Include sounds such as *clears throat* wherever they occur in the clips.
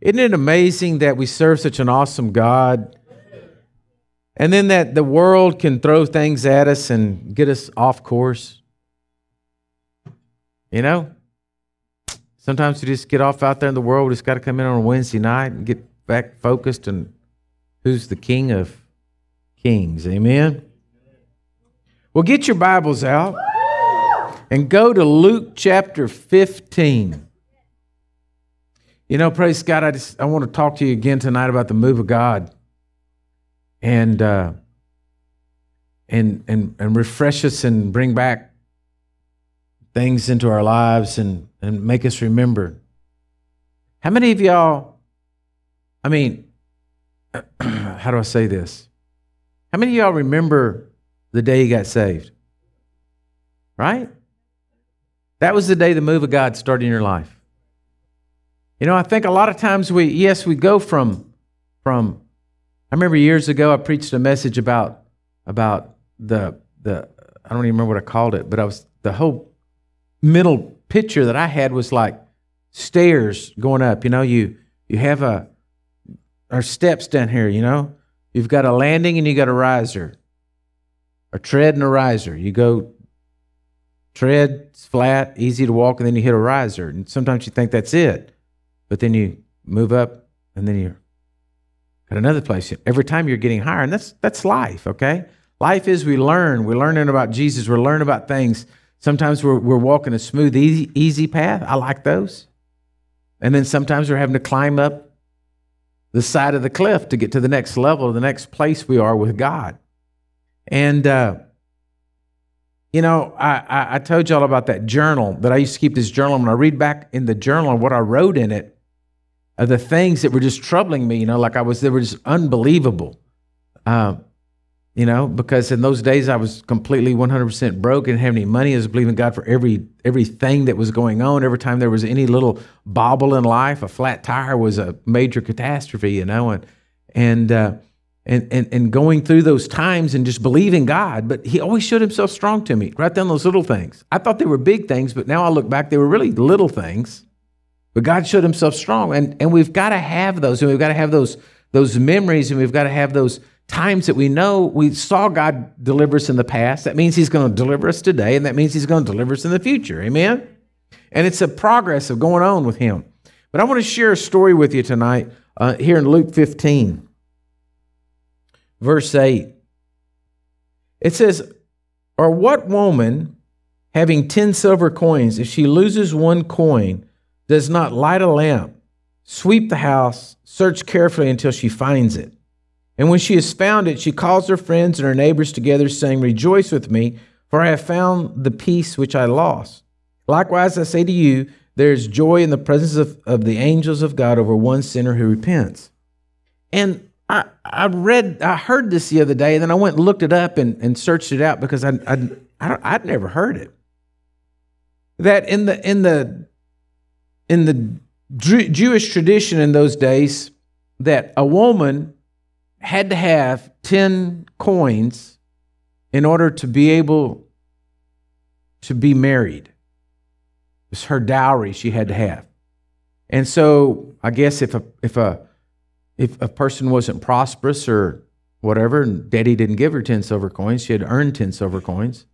Isn't it amazing that we serve such an awesome God? And then that the world can throw things at us and get us off course. You know? Sometimes we just get off out there in the world. We just got to come in on a Wednesday night and get back focused and who's the King of Kings. Amen? Well, get your Bibles out and go to Luke chapter 15. You know, praise God, I just I want to talk to you again tonight about the move of God and uh, and and and refresh us and bring back things into our lives and and make us remember. How many of y'all? I mean, *clears throat* how do I say this? How many of y'all remember the day you got saved? Right? That was the day the move of God started in your life. You know, I think a lot of times we, yes, we go from, from I remember years ago I preached a message about about the the I don't even remember what I called it, but I was the whole middle picture that I had was like stairs going up. You know, you you have a or steps down here. You know, you've got a landing and you got a riser, a tread and a riser. You go tread, flat, easy to walk, and then you hit a riser. And sometimes you think that's it, but then you move up and then you're at another place. Every time you're getting higher, and that's that's life, okay? Life is we learn. We're learning about Jesus. We're learning about things. Sometimes we're, we're walking a smooth, easy, easy path. I like those. And then sometimes we're having to climb up the side of the cliff to get to the next level, the next place we are with God. And, uh, you know, I, I, I told y'all about that journal that I used to keep this journal. When I read back in the journal what I wrote in it, the things that were just troubling me, you know, like I was, they were just unbelievable. Um, you know, because in those days I was completely 100% broke, didn't have any money. I was believing God for every everything that was going on. Every time there was any little bobble in life, a flat tire was a major catastrophe, you know, and and uh, and and and going through those times and just believing God. But He always showed Himself strong to me, right down those little things. I thought they were big things, but now I look back, they were really little things. But God showed himself strong. And, and we've got to have those. And we've got to have those, those memories and we've got to have those times that we know we saw God deliver us in the past. That means he's going to deliver us today. And that means he's going to deliver us in the future. Amen? And it's a progress of going on with him. But I want to share a story with you tonight uh, here in Luke 15, verse 8. It says, Or what woman having 10 silver coins, if she loses one coin, does not light a lamp, sweep the house, search carefully until she finds it. And when she has found it, she calls her friends and her neighbors together, saying, Rejoice with me, for I have found the piece which I lost. Likewise, I say to you, there is joy in the presence of, of the angels of God over one sinner who repents. And I, I read, I heard this the other day, and then I went and looked it up and, and searched it out because I, I, I I'd never heard it. That in the in the in the Jewish tradition in those days that a woman had to have 10 coins in order to be able to be married. It was her dowry she had to have. And so I guess if a if a if a person wasn't prosperous or whatever, and daddy didn't give her 10 silver coins, she had earned 10 silver coins.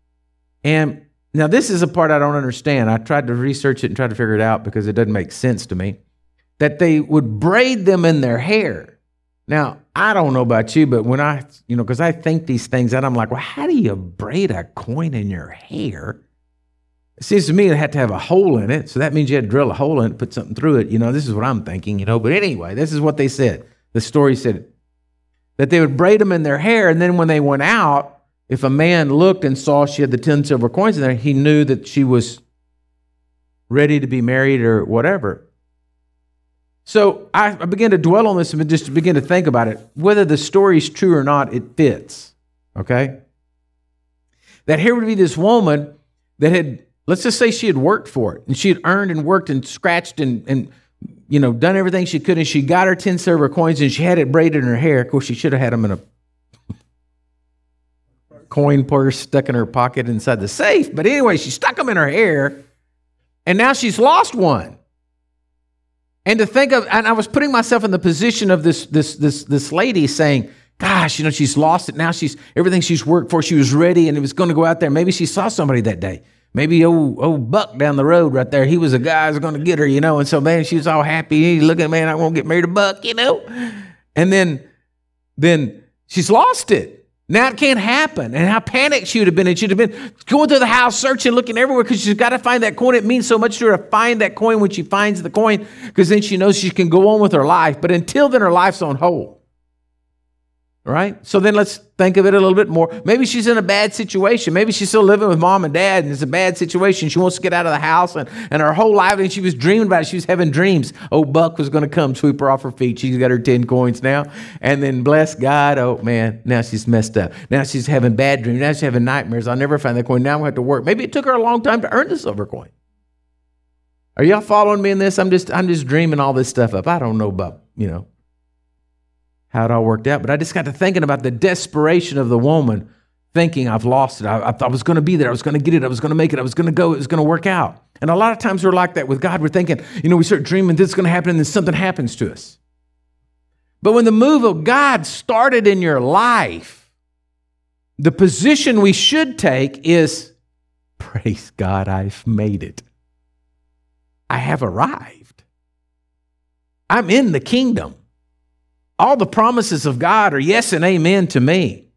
And now, this is a part I don't understand. I tried to research it and try to figure it out because it doesn't make sense to me. That they would braid them in their hair. Now, I don't know about you, but when I, you know, because I think these things out, I'm like, well, how do you braid a coin in your hair? It seems to me it had to have a hole in it. So that means you had to drill a hole in it, put something through it. You know, this is what I'm thinking, you know. But anyway, this is what they said. The story said that they would braid them in their hair. And then when they went out, if a man looked and saw she had the 10 silver coins in there, he knew that she was ready to be married or whatever. So I, began to dwell on this and just begin to think about it. Whether the story is true or not, it fits. Okay? That here would be this woman that had, let's just say she had worked for it and she had earned and worked and scratched and, and you know, done everything she could and she got her 10 silver coins and she had it braided in her hair. Of course, she should have had them in a coin purse stuck in her pocket inside the safe. But anyway, she stuck them in her hair, and now she's lost one. And to think of, and I was putting myself in the position of this, this, this, this lady saying, gosh, you know, she's lost it now. She's everything she's worked for, she was ready and it was going to go out there. Maybe she saw somebody that day. Maybe old, old Buck down the road right there, he was a guy who's going to get her, you know. And so, man, she was all happy. He's looking, man, I won't get married to Buck, you know. And then, then she's lost it. Now it can't happen. And how panicked she would have been. And she'd have been going through the house, searching, looking everywhere because she's got to find that coin. It means so much to her to find that coin when she finds the coin because then she knows she can go on with her life. But until then, her life's on hold right? So then let's think of it a little bit more. Maybe she's in a bad situation. Maybe she's still living with mom and dad and it's a bad situation. She wants to get out of the house and, and her whole life, and she was dreaming about it. She was having dreams. Oh, Buck was going to come sweep her off her feet. She's got her 10 coins now. And then bless God, oh man, now she's messed up. Now she's having bad dreams. Now she's having nightmares. I'll never find that coin. Now I'm going to have to work. Maybe it took her a long time to earn the silver coin. Are y'all following me in this? I'm just I'm just dreaming all this stuff up. I don't know about, you know, how it all worked out. But I just got to thinking about the desperation of the woman thinking, I've lost it. I, I, I was going to be there. I was going to get it. I was going to make it. I was going to go. It was going to work out. And a lot of times we're like that with God. We're thinking, you know, we start dreaming this is going to happen and then something happens to us. But when the move of God started in your life, the position we should take is praise God, I've made it. I have arrived. I'm in the kingdom. All the promises of God are yes and amen to me.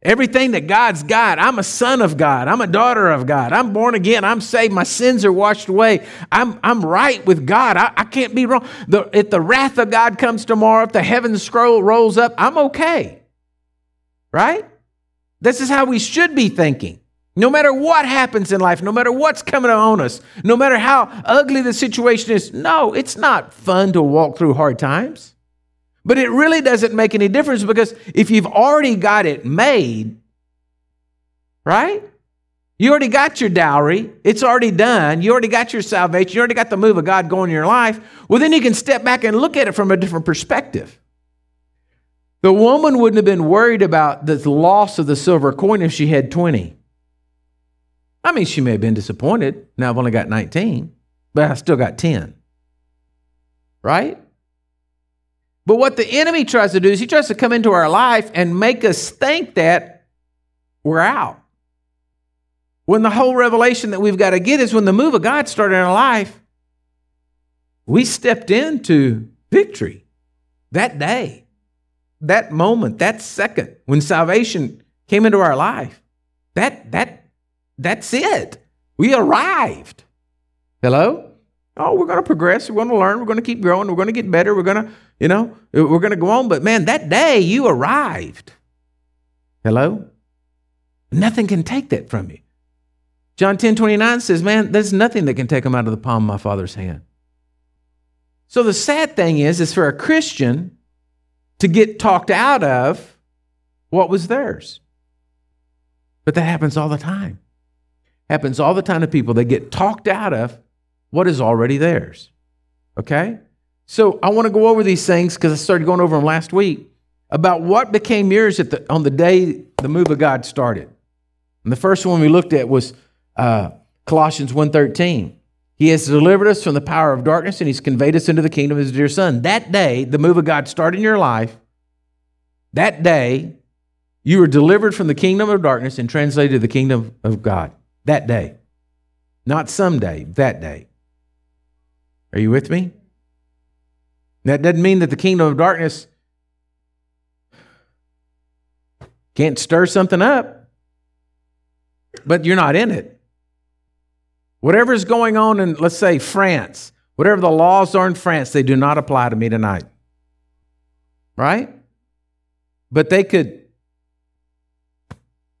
Everything that God's got, I'm a son of God. I'm a daughter of God. I'm born again. I'm saved. My sins are washed away. I'm, I'm right with God. I, I can't be wrong. The, if the wrath of God comes tomorrow, if the heaven scroll rolls up, I'm okay. Right? This is how we should be thinking. No matter what happens in life, no matter what's coming on us, no matter how ugly the situation is, no, it's not fun to walk through hard times. But it really doesn't make any difference because if you've already got it made, right? You already got your dowry. It's already done. You already got your salvation. You already got the move of God going in your life. Well, then you can step back and look at it from a different perspective. The woman wouldn't have been worried about the loss of the silver coin if she had 20. I mean, she may have been disappointed. Now I've only got 19, but I still got 10. Right? But what the enemy tries to do is he tries to come into our life and make us think that we're out. When the whole revelation that we've got to get is when the move of God started in our life, we stepped into victory that day, that moment, that second when salvation came into our life. That that that's it. We arrived. Hello? Oh, we're going to progress. We're going to learn. We're going to keep growing. We're going to get better. We're going to, you know, we're going to go on. But man, that day you arrived. Hello? Nothing can take that from you. John 10 29 says, Man, there's nothing that can take them out of the palm of my Father's hand. So the sad thing is, is for a Christian to get talked out of what was theirs. But that happens all the time. Happens all the time to people. They get talked out of what is already theirs. Okay? So I want to go over these things because I started going over them last week about what became yours the, on the day the move of God started. And the first one we looked at was uh, Colossians 1.13. He has delivered us from the power of darkness and he's conveyed us into the kingdom of his dear son. That day, the move of God started in your life. That day, you were delivered from the kingdom of darkness and translated to the kingdom of God. That day. Not someday, that day. Are you with me? That doesn't mean that the kingdom of darkness can't stir something up, but you're not in it. Whatever's going on in, let's say, France, whatever the laws are in France, they do not apply to me tonight. Right? But they could,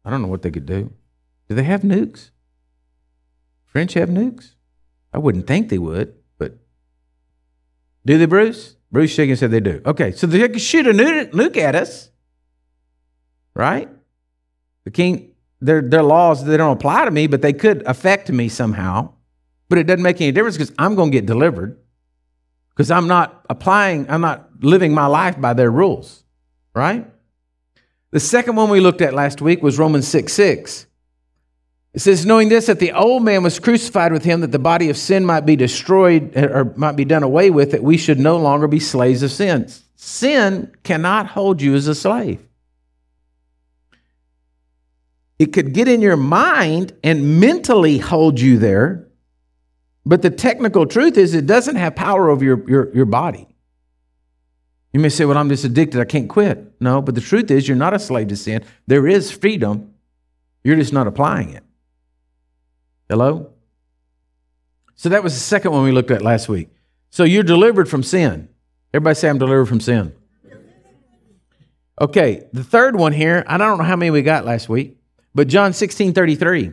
I don't know what they could do. Do they have nukes? French have nukes? I wouldn't think they would. Do they, Bruce? Bruce shaking said they do. Okay, so they shoot a nuke at us, right? The king, their, their laws, they don't apply to me, but they could affect me somehow. But it doesn't make any difference because I'm going to get delivered because I'm not applying, I'm not living my life by their rules, right? The second one we looked at last week was Romans 6 6. It says, knowing this, that the old man was crucified with him, that the body of sin might be destroyed or might be done away with, that we should no longer be slaves of sin. Sin cannot hold you as a slave. It could get in your mind and mentally hold you there, but the technical truth is it doesn't have power over your, your, your body. You may say, Well, I'm just addicted. I can't quit. No, but the truth is, you're not a slave to sin. There is freedom. You're just not applying it. Hello? So that was the second one we looked at last week. So you're delivered from sin. Everybody say, I'm delivered from sin. Okay, the third one here, I don't know how many we got last week, but John 16 33.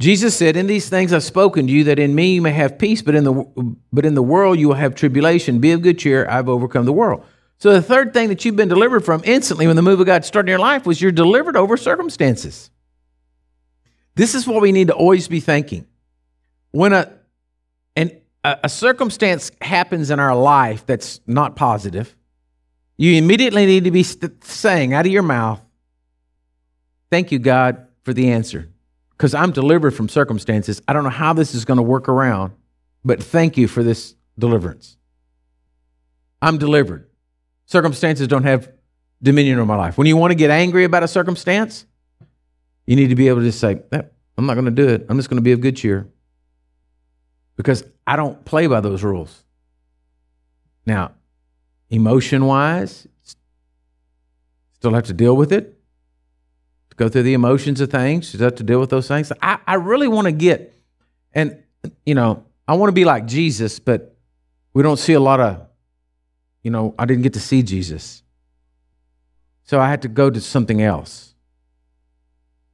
Jesus said, In these things I've spoken to you, that in me you may have peace, but in the, but in the world you will have tribulation. Be of good cheer, I've overcome the world. So the third thing that you've been delivered from instantly when the move of God started in your life was you're delivered over circumstances. This is what we need to always be thinking. When a, an, a circumstance happens in our life that's not positive, you immediately need to be saying out of your mouth, Thank you, God, for the answer because I'm delivered from circumstances. I don't know how this is going to work around, but thank you for this deliverance. I'm delivered. Circumstances don't have dominion over my life. When you want to get angry about a circumstance, you need to be able to just say, I'm not going to do it. I'm just going to be of good cheer because I don't play by those rules. Now, emotion wise, still have to deal with it go through the emotions of things. You have to deal with those things. I, I really want to get, and, you know, I want to be like Jesus, but we don't see a lot of, you know, I didn't get to see Jesus. So I had to go to something else.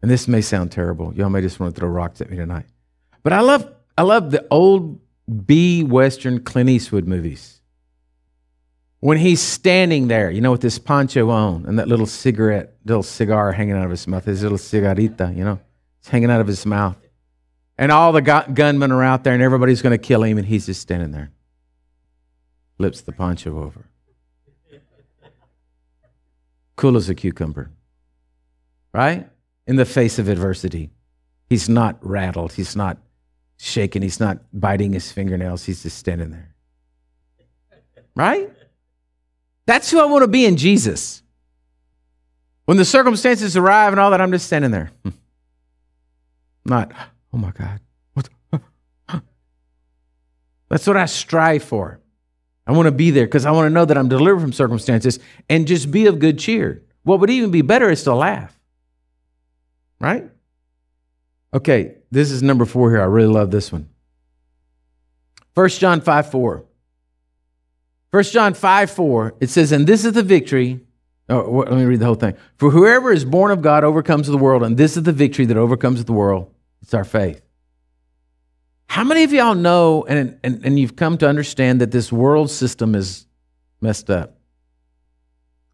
And this may sound terrible. Y'all may just want to throw rocks at me tonight. But I love I love the old B Western Clint Eastwood movies when he's standing there, you know, with this poncho on and that little cigarette, little cigar hanging out of his mouth, his little cigarita, you know, it's hanging out of his mouth. And all the gunmen are out there and everybody's going to kill him, and he's just standing there. Flips the poncho over. Cool as a cucumber. Right? In the face of adversity. He's not rattled. He's not shaken. He's not biting his fingernails. He's just standing there. Right? That's who I want to be in Jesus. When the circumstances arrive and all that, I'm just standing there. Hmm. Not, oh my God. What? *gasps* That's what I strive for. I want to be there because I want to know that I'm delivered from circumstances and just be of good cheer. What would even be better is to laugh. Right? Okay, this is number four here. I really love this one. 1 John 5 4. 1 John 5 4, it says, And this is the victory. Oh, let me read the whole thing. For whoever is born of God overcomes the world, and this is the victory that overcomes the world. It's our faith. How many of y'all know and, and, and you've come to understand that this world system is messed up?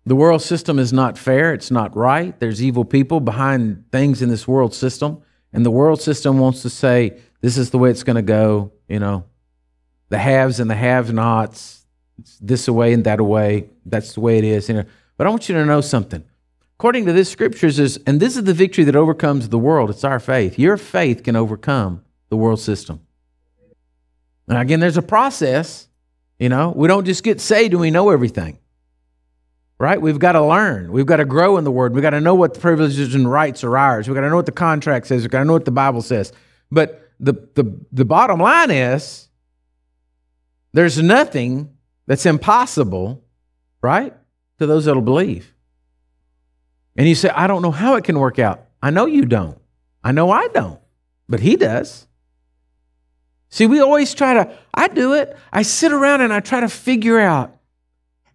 The world system is not fair. It's not right. There's evil people behind things in this world system. And the world system wants to say, this is the way it's going to go. You know, the haves and the have nots, this away and that away. That's the way it is. You know. But I want you to know something. According to this scriptures is, and this is the victory that overcomes the world. It's our faith. Your faith can overcome the world system. And again, there's a process. You know, we don't just get saved and we know everything. Right? We've got to learn. We've got to grow in the word. We've got to know what the privileges and rights are ours. We've got to know what the contract says. We've got to know what the Bible says. But the, the, the bottom line is there's nothing that's impossible, right? To those that'll believe. And you say, I don't know how it can work out. I know you don't. I know I don't, but he does. See, we always try to, I do it. I sit around and I try to figure out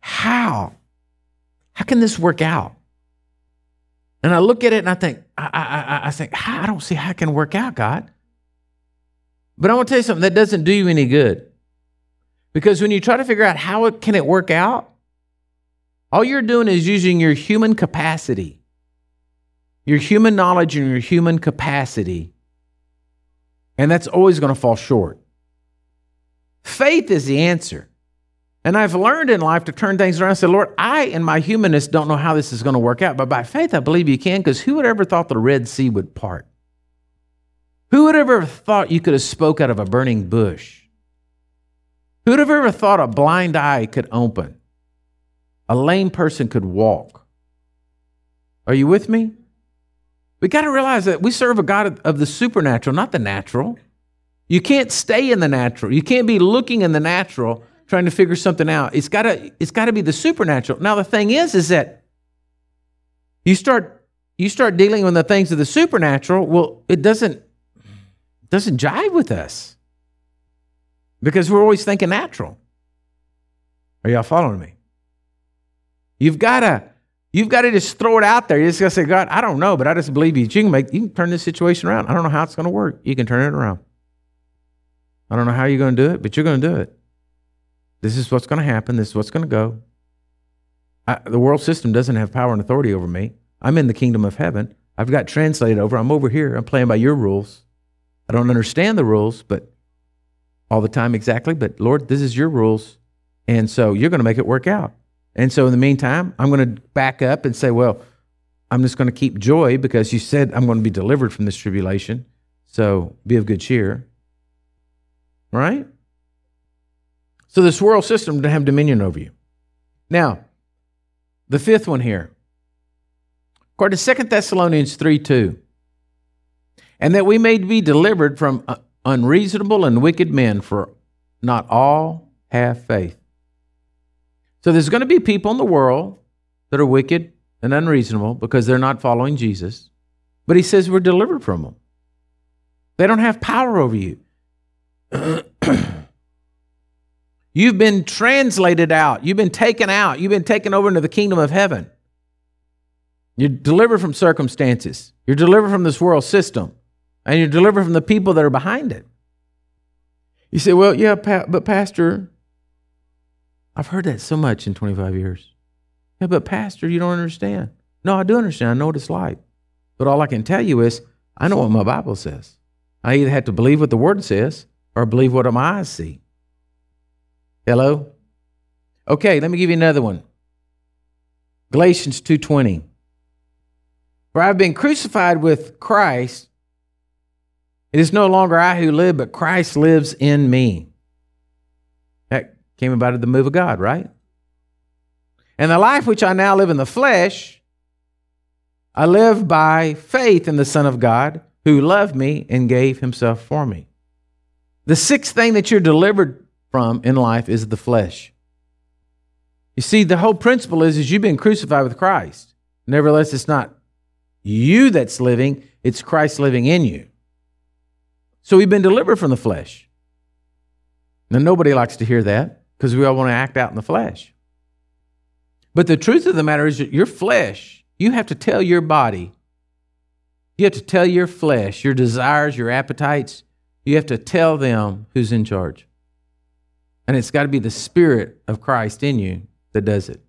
how. How can this work out? And I look at it and I think, I, I, I think, I don't see how it can work out, God. But I want to tell you something that doesn't do you any good. Because when you try to figure out how it, can it work out, all you're doing is using your human capacity, your human knowledge and your human capacity. And that's always going to fall short. Faith is the answer. And I've learned in life to turn things around and say, Lord, I in my humanness don't know how this is going to work out, but by faith I believe you can, because who would ever thought the Red Sea would part? Who would ever thought you could have spoke out of a burning bush? Who would have ever thought a blind eye could open? A lame person could walk? Are you with me? We got to realize that we serve a God of the supernatural, not the natural. You can't stay in the natural. You can't be looking in the natural trying to figure something out. It's got to it's got to be the supernatural. Now the thing is is that you start you start dealing with the things of the supernatural, well, it doesn't it doesn't jive with us. Because we're always thinking natural. Are y'all following me? You've got to you've got to just throw it out there. You just got to say, God, I don't know, but I just believe you. You can make you can turn this situation around. I don't know how it's going to work. You can turn it around. I don't know how you're going to do it, but you're going to do it. This is what's going to happen. This is what's going to go. I, the world system doesn't have power and authority over me. I'm in the kingdom of heaven. I've got translated over. I'm over here. I'm playing by your rules. I don't understand the rules, but all the time exactly. But Lord, this is your rules. And so you're going to make it work out. And so in the meantime, I'm going to back up and say, well, I'm just going to keep joy because you said I'm going to be delivered from this tribulation. So be of good cheer. Right? So this world system to have dominion over you. Now, the fifth one here. According to 2 Thessalonians 3 2. And that we may be delivered from uh, unreasonable and wicked men, for not all have faith. So there's going to be people in the world that are wicked and unreasonable because they're not following Jesus. But he says we're delivered from them. They don't have power over you. *clears throat* You've been translated out. You've been taken out. You've been taken over into the kingdom of heaven. You're delivered from circumstances. You're delivered from this world system. And you're delivered from the people that are behind it. You say, well, yeah, but Pastor, I've heard that so much in 25 years. Yeah, but Pastor, you don't understand. No, I do understand. I know what it's like. But all I can tell you is, I know what my Bible says. I either have to believe what the Word says or believe what my eyes see. Hello? Okay, let me give you another one. Galatians 2:20. For I've been crucified with Christ. It is no longer I who live, but Christ lives in me. That came about at the move of God, right? And the life which I now live in the flesh, I live by faith in the Son of God who loved me and gave himself for me. The sixth thing that you're delivered from in life is the flesh. You see, the whole principle is, is you've been crucified with Christ. Nevertheless, it's not you that's living, it's Christ living in you. So we've been delivered from the flesh. Now, nobody likes to hear that because we all want to act out in the flesh. But the truth of the matter is that your flesh, you have to tell your body, you have to tell your flesh, your desires, your appetites, you have to tell them who's in charge. And it's got to be the Spirit of Christ in you that does it.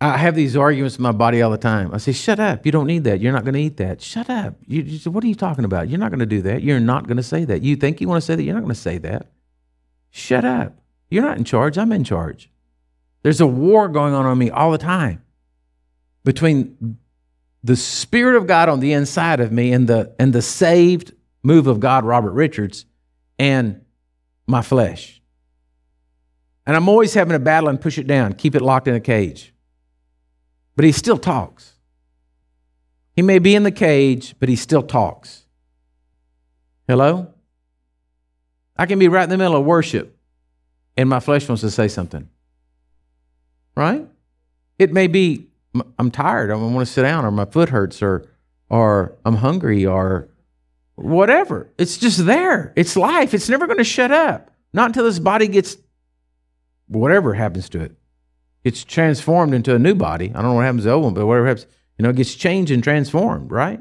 I have these arguments with my body all the time. I say, shut up. You don't need that. You're not going to eat that. Shut up. You, you, what are you talking about? You're not going to do that. You're not going to say that. You think you want to say that? You're not going to say that. Shut up. You're not in charge. I'm in charge. There's a war going on on me all the time between the Spirit of God on the inside of me and the, and the saved move of God, Robert Richarz, and my flesh. And I'm always having to battle and push it down, keep it locked in a cage. But he still talks. He may be in the cage, but he still talks. Hello? I can be right in the middle of worship and my flesh wants to say something. Right? It may be I'm tired, I want to sit down, or my foot hurts, or or I'm hungry, or whatever. It's just there. It's life. It's never going to shut up. Not until this body gets whatever happens to it. It's transformed into a new body. I don't know what happens to the old one, but whatever happens, you know, it gets changed and transformed, right?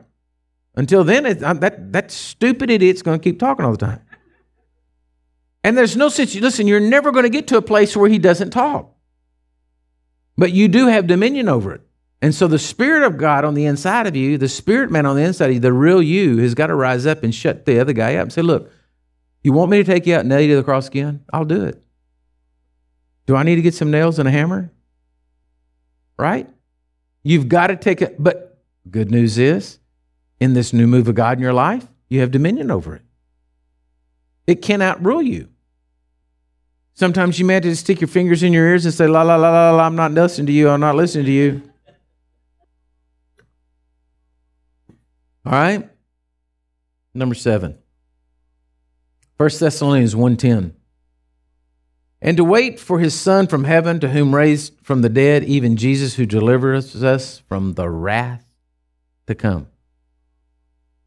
Until then, it, that, that stupid idiot's going to keep talking all the time. And there's no sense, listen, you're never going to get to a place where he doesn't talk. But you do have dominion over it. And so the Spirit of God on the inside of you, the Spirit man on the inside of you, the real you, has got to rise up and shut the other guy up and say, Look, you want me to take you out and nail you to the cross again? I'll do it. Do I need to get some nails and a hammer? Right? You've got to take it. But good news is, in this new move of God in your life, you have dominion over it. It cannot rule you. Sometimes you may have to stick your fingers in your ears and say, la, la, la, la, la, I'm not listening to you. I'm not listening to you. All right? Number seven. 1 Thessalonians 1.10. And to wait for his Son from heaven, to whom raised from the dead, even Jesus, who delivers us from the wrath to come.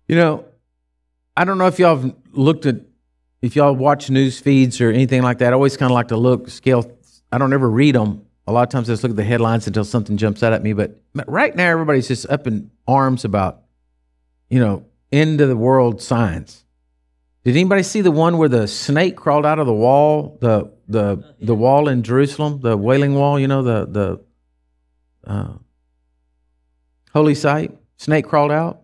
You know, I don't know if y'all have looked at, if y'all watch news feeds or anything like that. I always kind of like to look, scale. I don't ever read them. A lot of times I just look at the headlines until something jumps out at me. But right now, everybody's just up in arms about, you know, end of the world signs. Did anybody see the one where the snake crawled out of the wall, the the the wall in Jerusalem, the Wailing Wall? You know the the uh, holy site. Snake crawled out.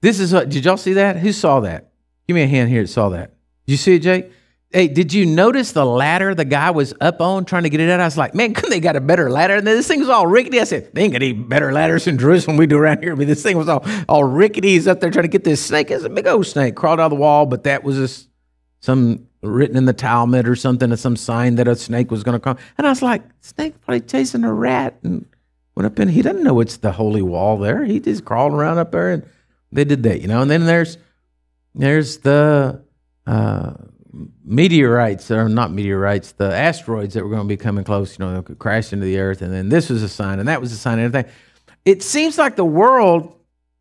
This is what. Did y'all see that? Who saw that? Give me a hand here that saw that. Did you see it, Jake? Hey, did you notice the ladder the guy was up on trying to get it out? I was like, man, couldn't they got a better ladder? And this thing was all rickety. I said, they ain't got any better ladders in Jerusalem we do around here. I mean, this thing was all, all rickety. He's up there trying to get this snake. It's a big old snake crawled out of the wall, but that was just some written in the Talmud or something, or some sign that a snake was going to come. And I was like, snake probably chasing a rat and went up in. He doesn't know it's the holy wall there. He just crawled around up there and they did that, you know. And then there's there's the uh, meteorites, or not meteorites, the asteroids that were going to be coming close, you know, could crash into the earth. And then this was a sign, and that was a sign, and everything. It seems like the world,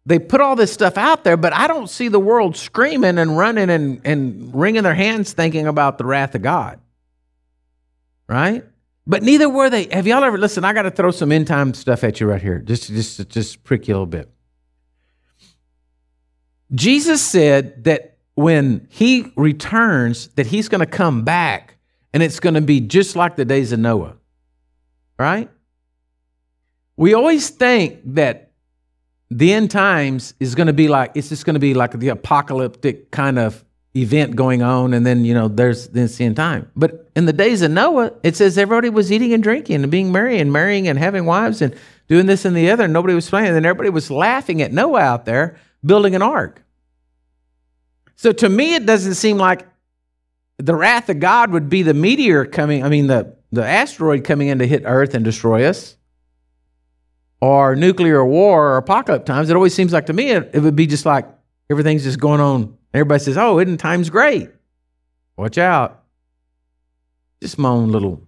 they put all this stuff out there, but I don't see the world screaming and running and, and wringing their hands thinking about the wrath of God. Right? But neither were they. Have y'all ever, listen, I got to throw some end time stuff at you right here, just, just, just prick you a little bit. Jesus said that when he returns that he's going to come back and it's going to be just like the days of Noah. Right? We always think that the end times is going to be like it's just going to be like the apocalyptic kind of event going on and then you know there's this end time. But in the days of noah it says everybody was eating and drinking and being merry and marrying and having wives and doing this and the other and nobody was playing and everybody was laughing at noah out there building an ark. So to me, it doesn't seem like the wrath of God would be the meteor coming, I mean, the, the asteroid coming in to hit Earth and destroy us, or nuclear war or apocalypse times. It always seems like to me it, it would be just like everything's just going on. Everybody says, oh, isn't time's great? Watch out. Just my own little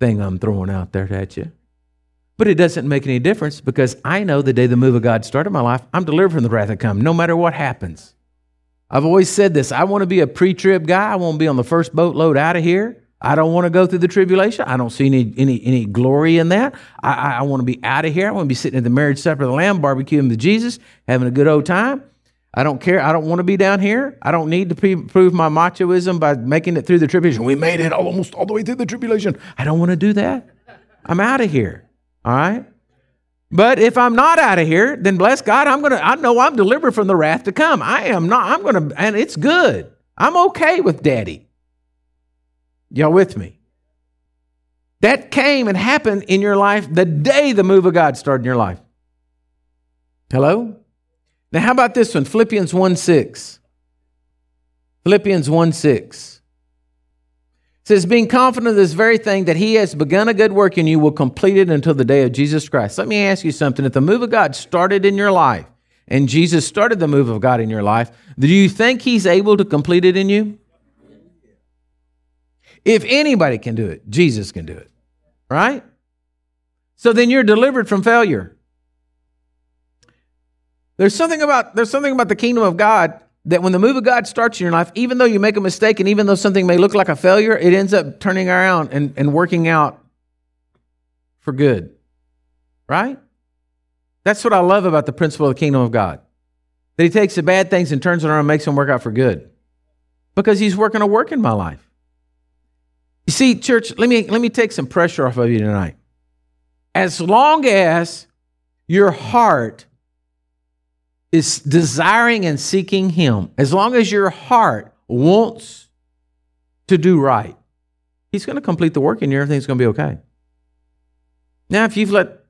thing I'm throwing out there at you. But it doesn't make any difference because I know the day the move of God started my life, I'm delivered from the wrath to come, no matter what happens. I've always said this I want to be a pre trib guy. I want to be on the first boatload out of here. I don't want to go through the tribulation. I don't see any any, any glory in that. I, I, I want to be out of here. I want to be sitting at the marriage supper of the Lamb, barbecuing with Jesus, having a good old time. I don't care. I don't want to be down here. I don't need to pre- prove my machoism by making it through the tribulation. We made it almost all the way through the tribulation. I don't want to do that. I'm out of here. All right? But if I'm not out of here, then bless God, I'm to, I know I'm delivered from the wrath to come. I am not, I'm to, and it's good. I'm okay with daddy. Y'all with me? That came and happened in your life the day the move of God started in your life. Hello? Now, how about this one? Philippians 1 6. Philippians 1 6 says, being confident of this very thing that he has begun a good work in you will complete it until the day of Jesus Christ. Let me ask you something. If the move of God started in your life and Jesus started the move of God in your life, do you think he's able to complete it in you? If anybody can do it, Jesus can do it. Right? So then you're delivered from failure. There's something about there's something about the kingdom of God that when the move of God starts in your life, even though you make a mistake and even though something may look like a failure, it ends up turning around and, and working out for good. Right? That's what I love about the principle of the kingdom of God. That he takes the bad things and turns it around and makes them work out for good. Because he's working a work in my life. You see, church, let me let me take some pressure off of you tonight. As long as your heart is desiring and seeking Him, as long as your heart wants to do right, He's going to complete the work in you. Everything's going to be okay. Now, if you've let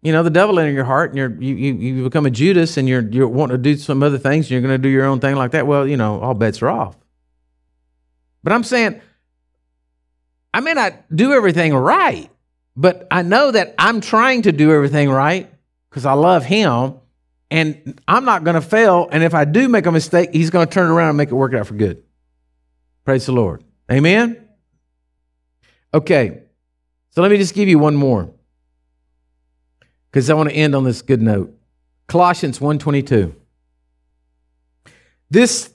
you know the devil enter your heart and you're you, you, you become a Judas and you're you're wanting to do some other things and you're going to do your own thing like that, well, you know, all bets are off. But I'm saying I may not do everything right, but I know that I'm trying to do everything right because I love him and I'm not going to fail. And if I do make a mistake, he's going to turn around and make it work out for good. Praise the Lord. Amen. Okay. So let me just give you one more because I want to end on this good note. Colossians 1:22. This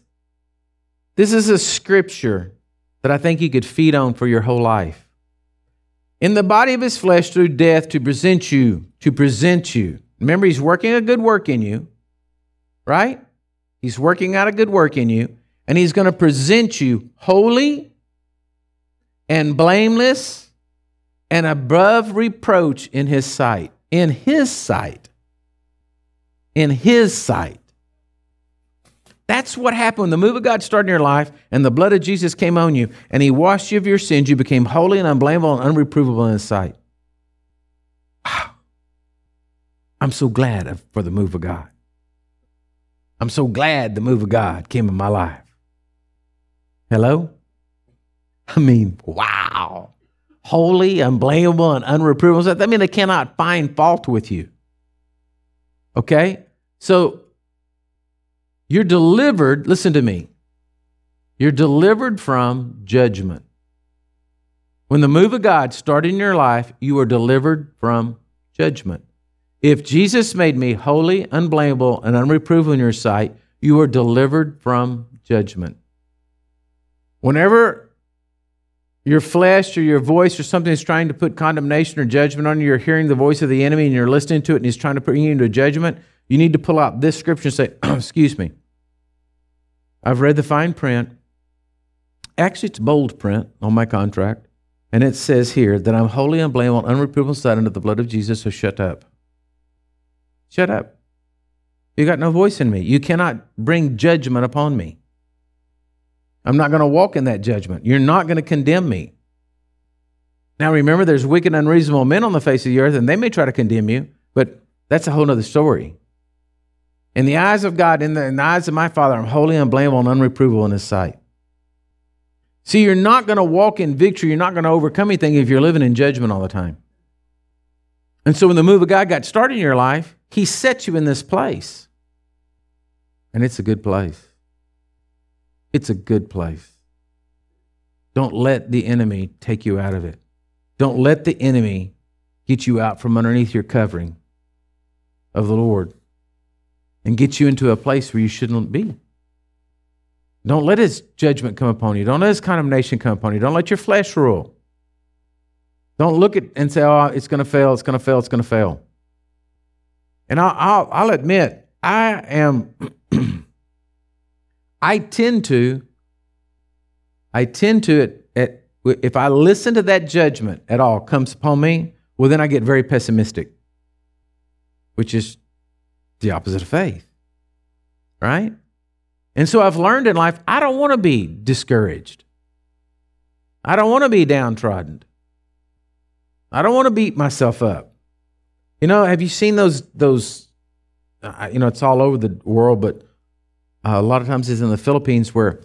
this is a scripture that I think you could feed on for your whole life. In the body of his flesh through death to present you, to present you. Remember, he's working a good work in you, right? He's working out a good work in you, and he's going to present you holy and blameless and above reproach in his sight. In his sight. In his sight. That's what happened when the move of God started in your life and the blood of Jesus came on you and he washed you of your sins. You became holy and unblameable and unreprovable in his sight. Wow. I'm so glad for the move of God. I'm so glad the move of God came in my life. Hello? I mean, wow. Holy, unblameable, and unreprovable. That means they cannot find fault with you. Okay? So you're delivered, listen to me. You're delivered from judgment. When the move of God started in your life, you are delivered from judgment. If Jesus made me holy, unblameable, and unreprovable in your sight, you are delivered from judgment. Whenever your flesh or your voice or something is trying to put condemnation or judgment on you, you're hearing the voice of the enemy and you're listening to it and he's trying to bring you into judgment, you need to pull out this scripture and say, *clears throat* Excuse me. I've read the fine print. Actually, it's bold print on my contract. And it says here that I'm holy, unblameable, unreprovable son under the blood of Jesus, so shut up. Shut up. You got no voice in me. You cannot bring judgment upon me. I'm not going to walk in that judgment. You're not going to condemn me. Now remember, there's wicked, unreasonable men on the face of the earth, and they may try to condemn you, but that's a whole other story. In the eyes of God, in the, in the eyes of my Father, I'm holy, unblameable, and unreprovable in His sight. See, you're not going to walk in victory. You're not going to overcome anything if you're living in judgment all the time. And so when the move of God got started in your life, He set you in this place. And it's a good place. It's a good place. Don't let the enemy take you out of it. Don't let the enemy get you out from underneath your covering of the Lord and get you into a place where you shouldn't be. Don't let his judgment come upon you. Don't let his condemnation come upon you. Don't let your flesh rule. Don't look at and say, "Oh, it's going to fail. It's going to fail. It's going to fail." And I'll, I'll, I'll admit, I am. *clears throat* I tend to. I tend to at, at, if I listen to that judgment at all comes upon me, well, then I get very pessimistic, which is the opposite of faith. Right? And so I've learned in life, I don't want to be discouraged. I don't want to be downtrodden. I don't want to beat myself up. You know, have you seen those those uh, you know, it's all over the world, but uh, a lot of times it's in the Philippines where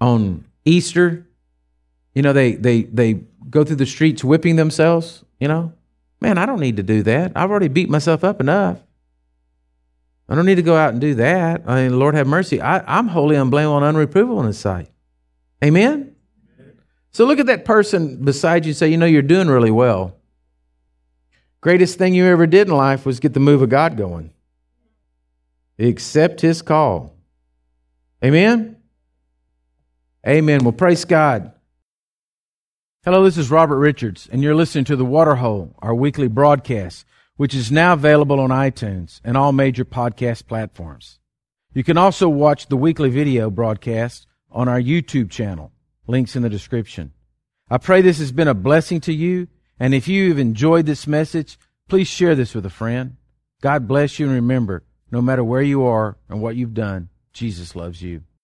on Easter, you know, they they they go through the streets whipping themselves, you know? Man, I don't need to do that. I've already beat myself up enough. I don't need to go out and do that. I mean, Lord have mercy. I, am holy, unblameable, and unreprovable in His sight. Amen? So look at that person beside you and say, you know, you're doing really well. Greatest thing you ever did in life was get the move of God going. Accept His call. Amen? Amen. Well, praise God. Hello, this is Robert Richarz, and you're listening to The Waterhole, our weekly broadcast which is now available on iTunes and all major podcast platforms. You can also watch the weekly video broadcast on our YouTube channel. Links in the description. I pray this has been a blessing to you, and if you've enjoyed this message, please share this with a friend. God bless you, and remember, no matter where you are and what you've done, Jesus loves you.